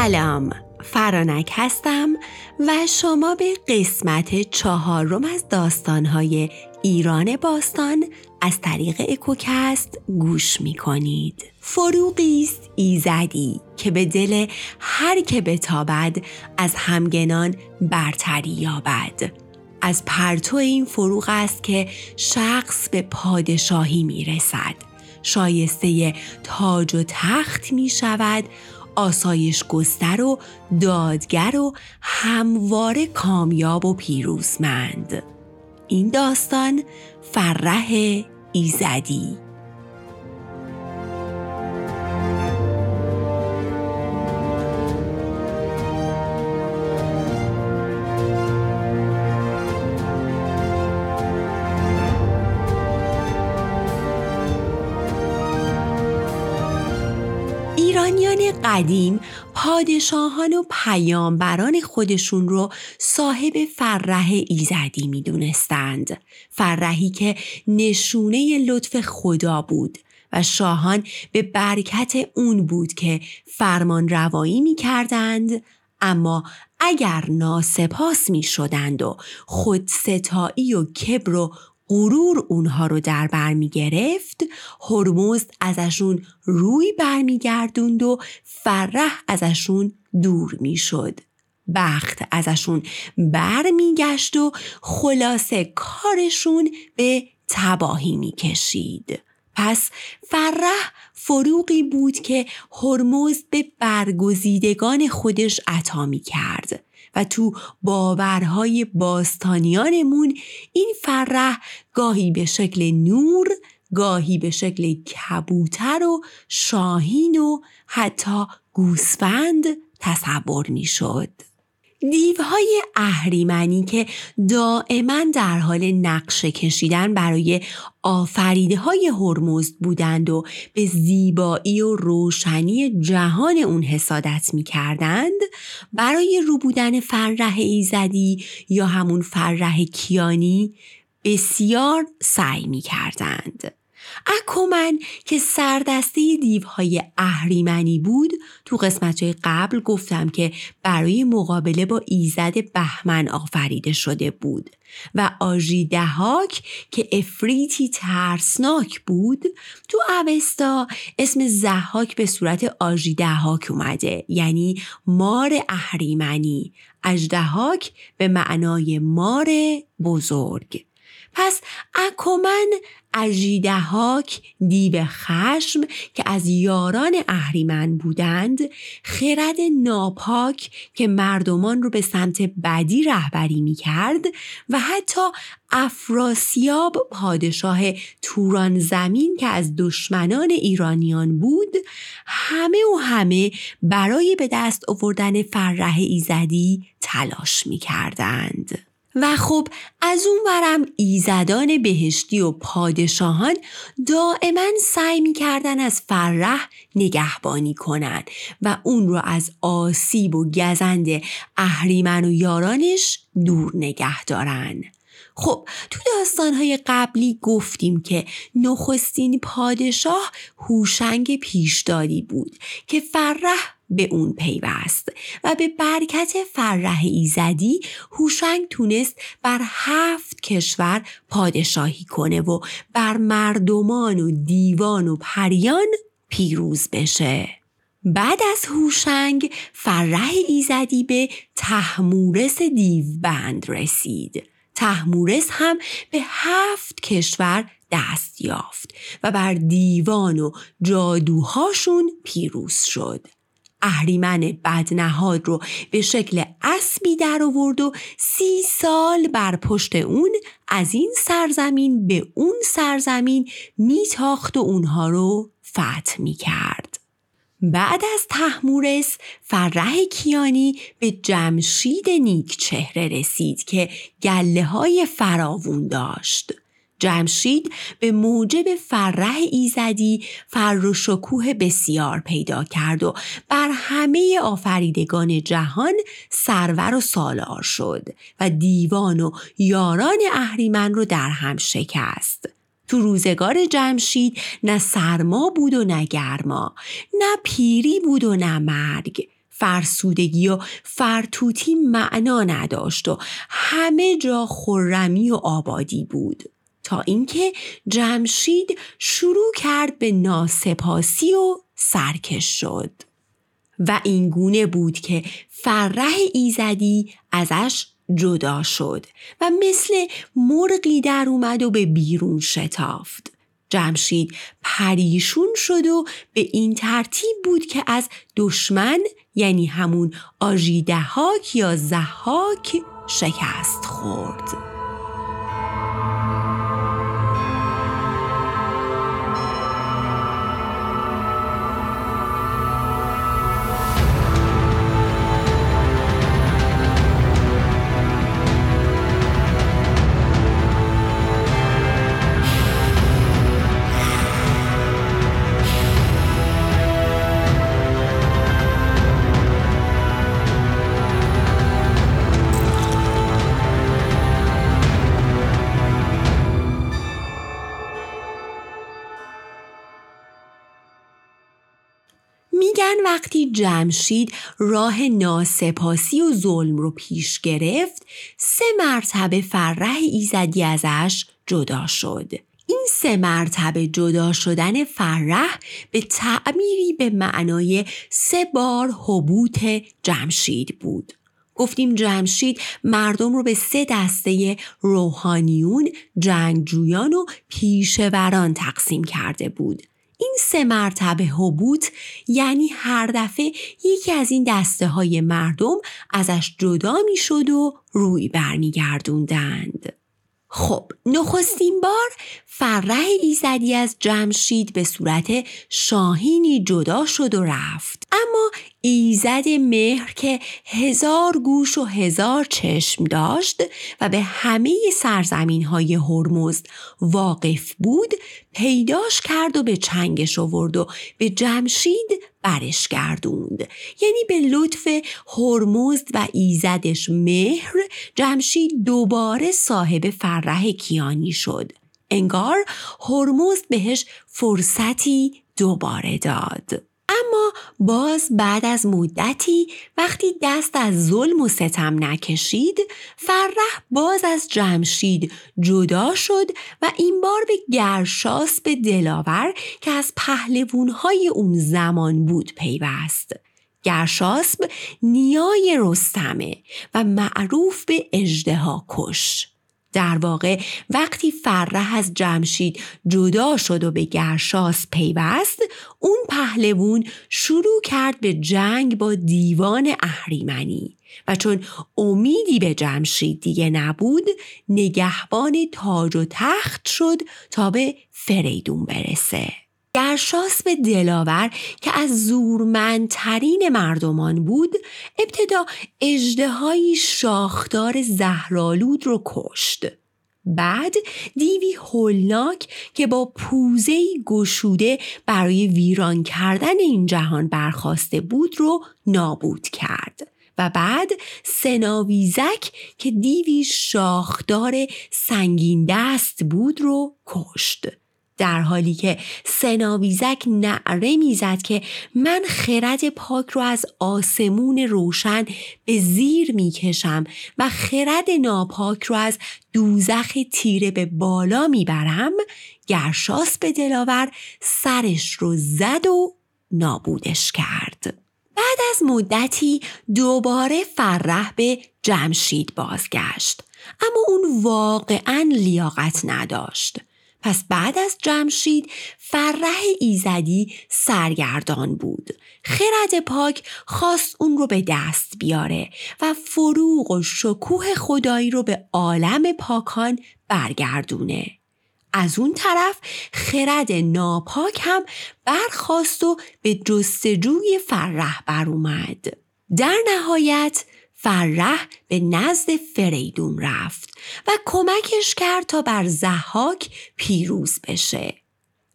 سلام فرانک هستم و شما به قسمت چهارم از داستانهای ایران باستان از طریق اکوکست گوش می کنید. فروغی است ایزدی که به دل هر که بتابد از همگنان برتری یابد. از پرتو این فروغ است که شخص به پادشاهی می رسد. شایسته تاج و تخت می شود آسایش گستر و دادگر و همواره کامیاب و پیروزمند. این داستان فرح ایزدی. ایرانیان قدیم پادشاهان و پیامبران خودشون رو صاحب فرح ایزدی می دونستند. فرحی که نشونه لطف خدا بود و شاهان به برکت اون بود که فرمان روایی می کردند اما اگر ناسپاس می شدند و خودستایی و کبر و غرور اونها رو در بر می گرفت هرمزد ازشون روی برمیگردوند و فرح ازشون دور می شد. بخت ازشون برمیگشت و خلاصه کارشون به تباهی می کشید. پس فرح فروغی بود که هرمزد به برگزیدگان خودش عطا می کرد و تو باورهای باستانیانمون این فرح گاهی به شکل نور گاهی به شکل کبوتر و شاهین و حتی گوسفند تصور می شد. دیوهای اهریمنی که دائما در حال نقشه کشیدن برای آفریده های هرمزد بودند و به زیبایی و روشنی جهان اون حسادت می کردند برای رو بودن فرح ایزدی یا همون فرح کیانی بسیار سعی می کردند. اکومن که سردسته دیوهای اهریمنی بود تو قسمت قبل گفتم که برای مقابله با ایزد بهمن آفریده شده بود و آژی دهاک که افریتی ترسناک بود تو اوستا اسم زهاک به صورت آژی دهاک اومده یعنی مار اهریمنی. اجدهاک به معنای مار بزرگ. پس اکومن اژیدهاک دیو خشم که از یاران اهریمن بودند خرد ناپاک که مردمان رو به سمت بدی رهبری می کرد و حتی افراسیاب پادشاه توران زمین که از دشمنان ایرانیان بود همه و همه برای به دست آوردن فرح ایزدی تلاش می کردند. و خب از اون ورم ایزدان بهشتی و پادشاهان دائما سعی می‌کردن از فرح نگهبانی کنند و اون رو از آسیب و گزند اهریمن و یارانش دور نگه دارن. خب تو داستانهای قبلی گفتیم که نخستین پادشاه هوشنگ پیشدادی بود که فرح به اون پیوست و به برکت فرح ایزدی هوشنگ تونست بر هفت کشور پادشاهی کنه و بر مردمان و دیوان و پریان پیروز بشه. بعد از هوشنگ فرح ایزدی به تحمورس دیوبند رسید. تحمورس هم به هفت کشور دست یافت و بر دیوان و جادوهاشون پیروز شد. اهریمن بدنهاد رو به شکل اسبی در آورد و سی سال بر پشت اون از این سرزمین به اون سرزمین میتاخت و اونها رو فتح می‌کرد. بعد از تحمورس فرح کیانی به جمشید نیک چهره رسید که گله های فراوون داشت. جمشید به موجب فرح ایزدی فر و شکوه بسیار پیدا کرد و بر همه آفریدگان جهان سرور و سالار شد و دیوان و یاران اهریمن رو در هم شکست. تو روزگار جمشید نه سرما بود و نه گرما نه پیری بود و نه مرگ فرسودگی و فرتوتی معنا نداشت و همه جا خرمی و آبادی بود تا اینکه جمشید شروع کرد به ناسپاسی و سرکش شد. و اینگونه بود که فرح ایزدی ازش جدا شد و مثل مرغی در اومد و به بیرون شتافت. جمشید پریشون شد و به این ترتیب بود که از دشمن یعنی همون آژیدهاک یا زهاک شکست خورد. وقتی جمشید راه ناسپاسی و ظلم رو پیش گرفت سه مرتبه فرح ایزدی ازش جدا شد. این سه مرتبه جدا شدن فرح به تعمیری به معنای سه بار حبوط جمشید بود. گفتیم جمشید مردم رو به سه دسته روحانیون، جنگجویان و پیشوران تقسیم کرده بود. این سه مرتبه حبوط یعنی هر دفعه یکی از این دسته های مردم ازش جدا می شد و روی برمیگردوندند. خب نخستین بار فرح ایزدی از جمشید به صورت شاهینی جدا شد و رفت اما ایزد مهر که هزار گوش و هزار چشم داشت و به همه سرزمین های هرمزد واقف بود پیداش کرد و به چنگش آورد و به جمشید برش گردوند. یعنی به لطف هرمزد و ایزدش مهر جمشید دوباره صاحب فرح کیانی شد. انگار هرمزد بهش فرصتی دوباره داد. اما باز بعد از مدتی وقتی دست از ظلم و ستم نکشید فرح باز از جمشید جدا شد و این بار به گرشاس به دلاور که از پهلوونهای اون زمان بود پیوست. گرشاسب نیای رستمه و معروف به اجدها کش. در واقع وقتی فرح از جمشید جدا شد و به گرشاس پیوست اون پهلوون شروع کرد به جنگ با دیوان اهریمنی. و چون امیدی به جمشید دیگه نبود نگهبان تاج و تخت شد تا به فریدون برسه. گرشاس به دلاور که از زورمندترین مردمان بود ابتدا اجدهایی شاخدار زهرالود رو کشت. بعد دیوی هولناک که با پوزه گشوده برای ویران کردن این جهان برخواسته بود رو نابود کرد. و بعد سناویزک که دیوی شاخدار سنگین دست بود رو کشت. در حالی که سناویزک نعره می‌زد که من خرد پاک رو از آسمون روشن به زیر می‌کشم و خرد ناپاک رو از دوزخ تیره به بالا می‌برم گرشاس به دلاور سرش رو زد و نابودش کرد. بعد از مدتی دوباره فرح به جمشید بازگشت اما اون واقعا لیاقت نداشت. پس بعد از جمشید فرح ایزدی سرگردان بود خرد پاک خواست اون رو به دست بیاره و فروغ و شکوه خدایی رو به عالم پاکان برگردونه از اون طرف خرد ناپاک هم برخواست و به جستجوی فرح بر اومد. در نهایت فرح به نزد فریدون رفت و کمکش کرد تا بر زحاک پیروز بشه.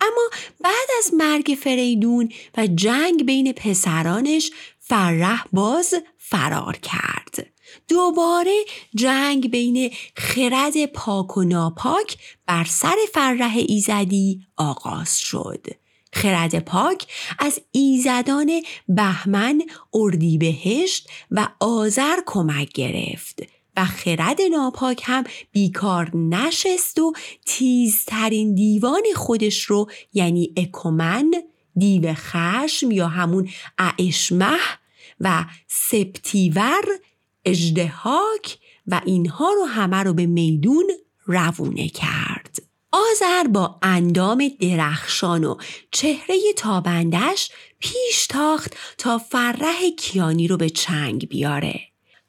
اما بعد از مرگ فریدون و جنگ بین پسرانش فرح باز فرار کرد. دوباره جنگ بین خرد پاک و ناپاک بر سر فرح ایزدی آغاز شد. خرد پاک از ایزدان بهمن، اردیبهشت و آذر کمک گرفت و خرد ناپاک هم بیکار نشست و تیزترین دیوان خودش رو یعنی اکومن دیو خشم یا همون اعشمه و سپتیور اجدهاک و اینها رو همه رو به میدون روونه کرد. آذر با اندام درخشان و چهره تابندش پیش تاخت تا فرح کیانی رو به چنگ بیاره.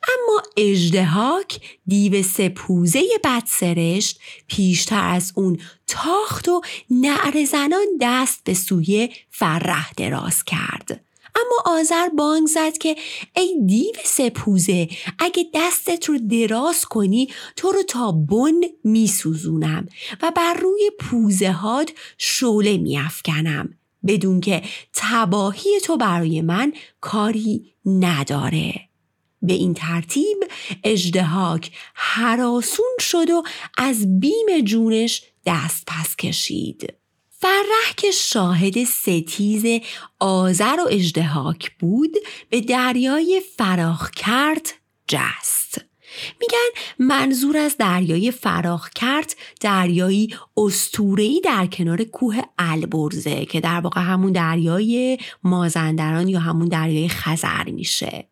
اما اجدهاک دیو سپوزه بدسرشت پیشتر از اون تاخت و نعر زنان دست به سوی فرح دراز کرد. اما آذر بانگ زد که ای دیو سپوزه اگه دستت رو دراز کنی تو رو تا بن میسوزونم و بر روی پوزه هات شوله میافکنم بدون که تباهی تو برای من کاری نداره. به این ترتیب اجدهاک حراسون شد و از بیم جونش دست پس کشید. فرح که شاهد ستیز آذر و اجدهاک بود به دریای فراخ کرد جست. میگن منظور از دریای فراخ کرد دریایی استورهی در کنار کوه البرزه که در واقع همون دریای مازندران یا همون دریای خزر میشه.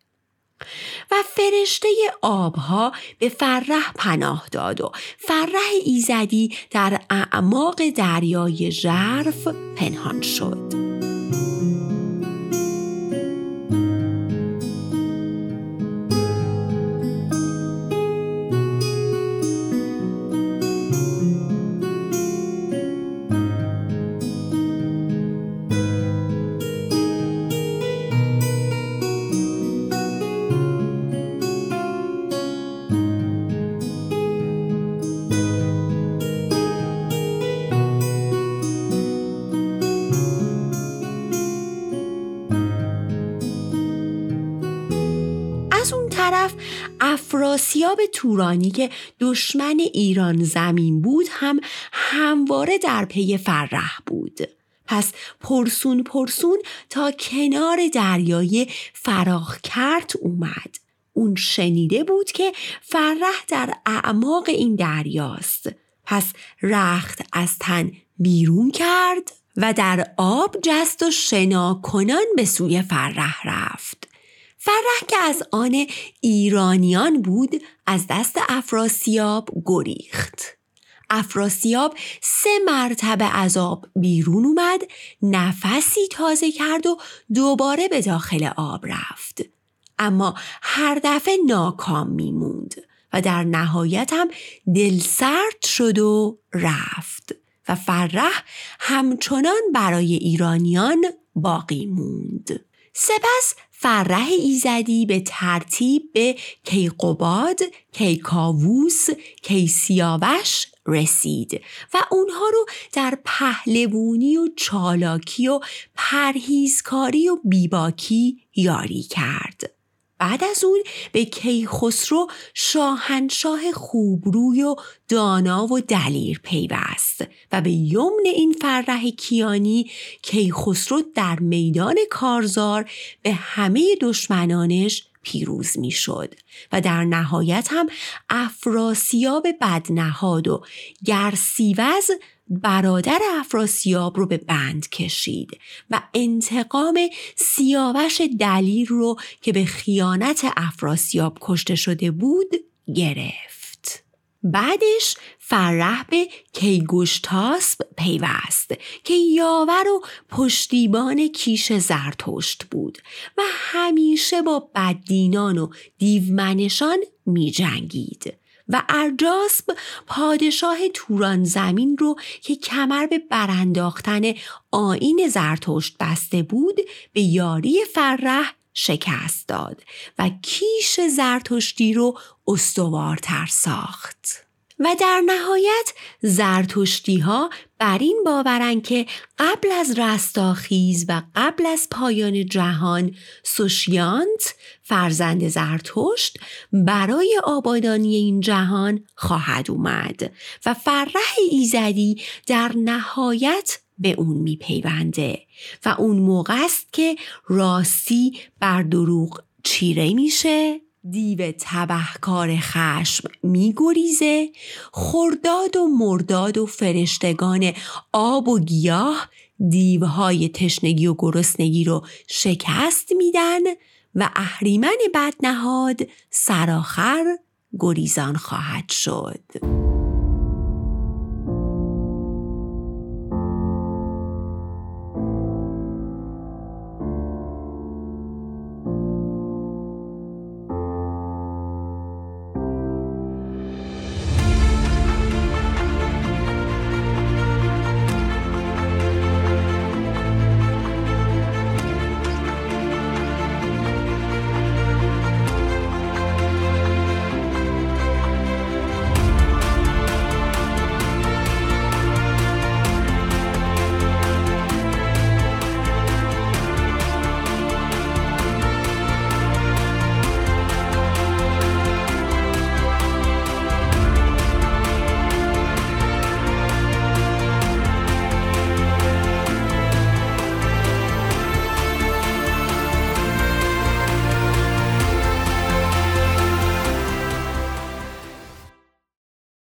و فرشته آبها به فرح پناه داد و فرح ایزدی در اعماق دریای ژرف پنهان شد. افراسیاب تورانی که دشمن ایران زمین بود هم همواره در پی فرح بود. پس پرسون پرسون تا کنار دریای فراخ کرد اومد. اون شنیده بود که فرح در اعماق این دریاست. پس رخت از تن بیرون کرد و در آب جست و شنا کنان به سوی فرح رفت. فرح که از آن ایرانیان بود از دست افراسیاب گریخت. افراسیاب سه مرتبه از آب بیرون اومد نفسی تازه کرد و دوباره به داخل آب رفت. اما هر دفعه ناکام میموند و در نهایت هم دل سرد شد و رفت و فرح همچنان برای ایرانیان باقی موند. سپس فرح ایزدی به ترتیب به کیقوباد، کیکاووس، کیسیاوش رسید و اونها رو در پهلوونی و چالاکی و پرهیزکاری و بیباکی یاری کرد. بعد از اون به کیخسرو شاهنشاه خوبروی و دانا و دلیر پیوست و به یمن این فرح کیانی کیخسرو در میدان کارزار به همه دشمنانش پیروز می‌شد و در نهایت هم افراسیاب بدنهاد و گرسیوز برادر افراسیاب رو به بند کشید و انتقام سیاوش دلیر رو که به خیانت افراسیاب کشته شده بود گرفت. بعدش فرح به کیگوشتاسب پیوست که یاور و پشتیبان کیش زرتشت بود و همیشه با بددینان و دیومنشان می جنگید. و ارجاسب پادشاه توران زمین رو که کمر به برانداختن آین زرتشت بسته بود به یاری فرح شکست داد و کیش زرتشتی رو استوارتر ساخت. و در نهایت زرتشتی ها بر این باورن که قبل از رستاخیز و قبل از پایان جهان سوشیانت فرزند زرتشت برای آبادانی این جهان خواهد اومد و فرح ایزدی در نهایت به اون میپیونده و اون موقع است که راستی بر دروغ چیره میشه. دیو تبهکار خشم میگریزه خرداد و مرداد و فرشتگان آب و گیاه دیوهای تشنگی و گرسنگی رو شکست میدن و اهریمن بدنهاد سراخر گریزان خواهد شد.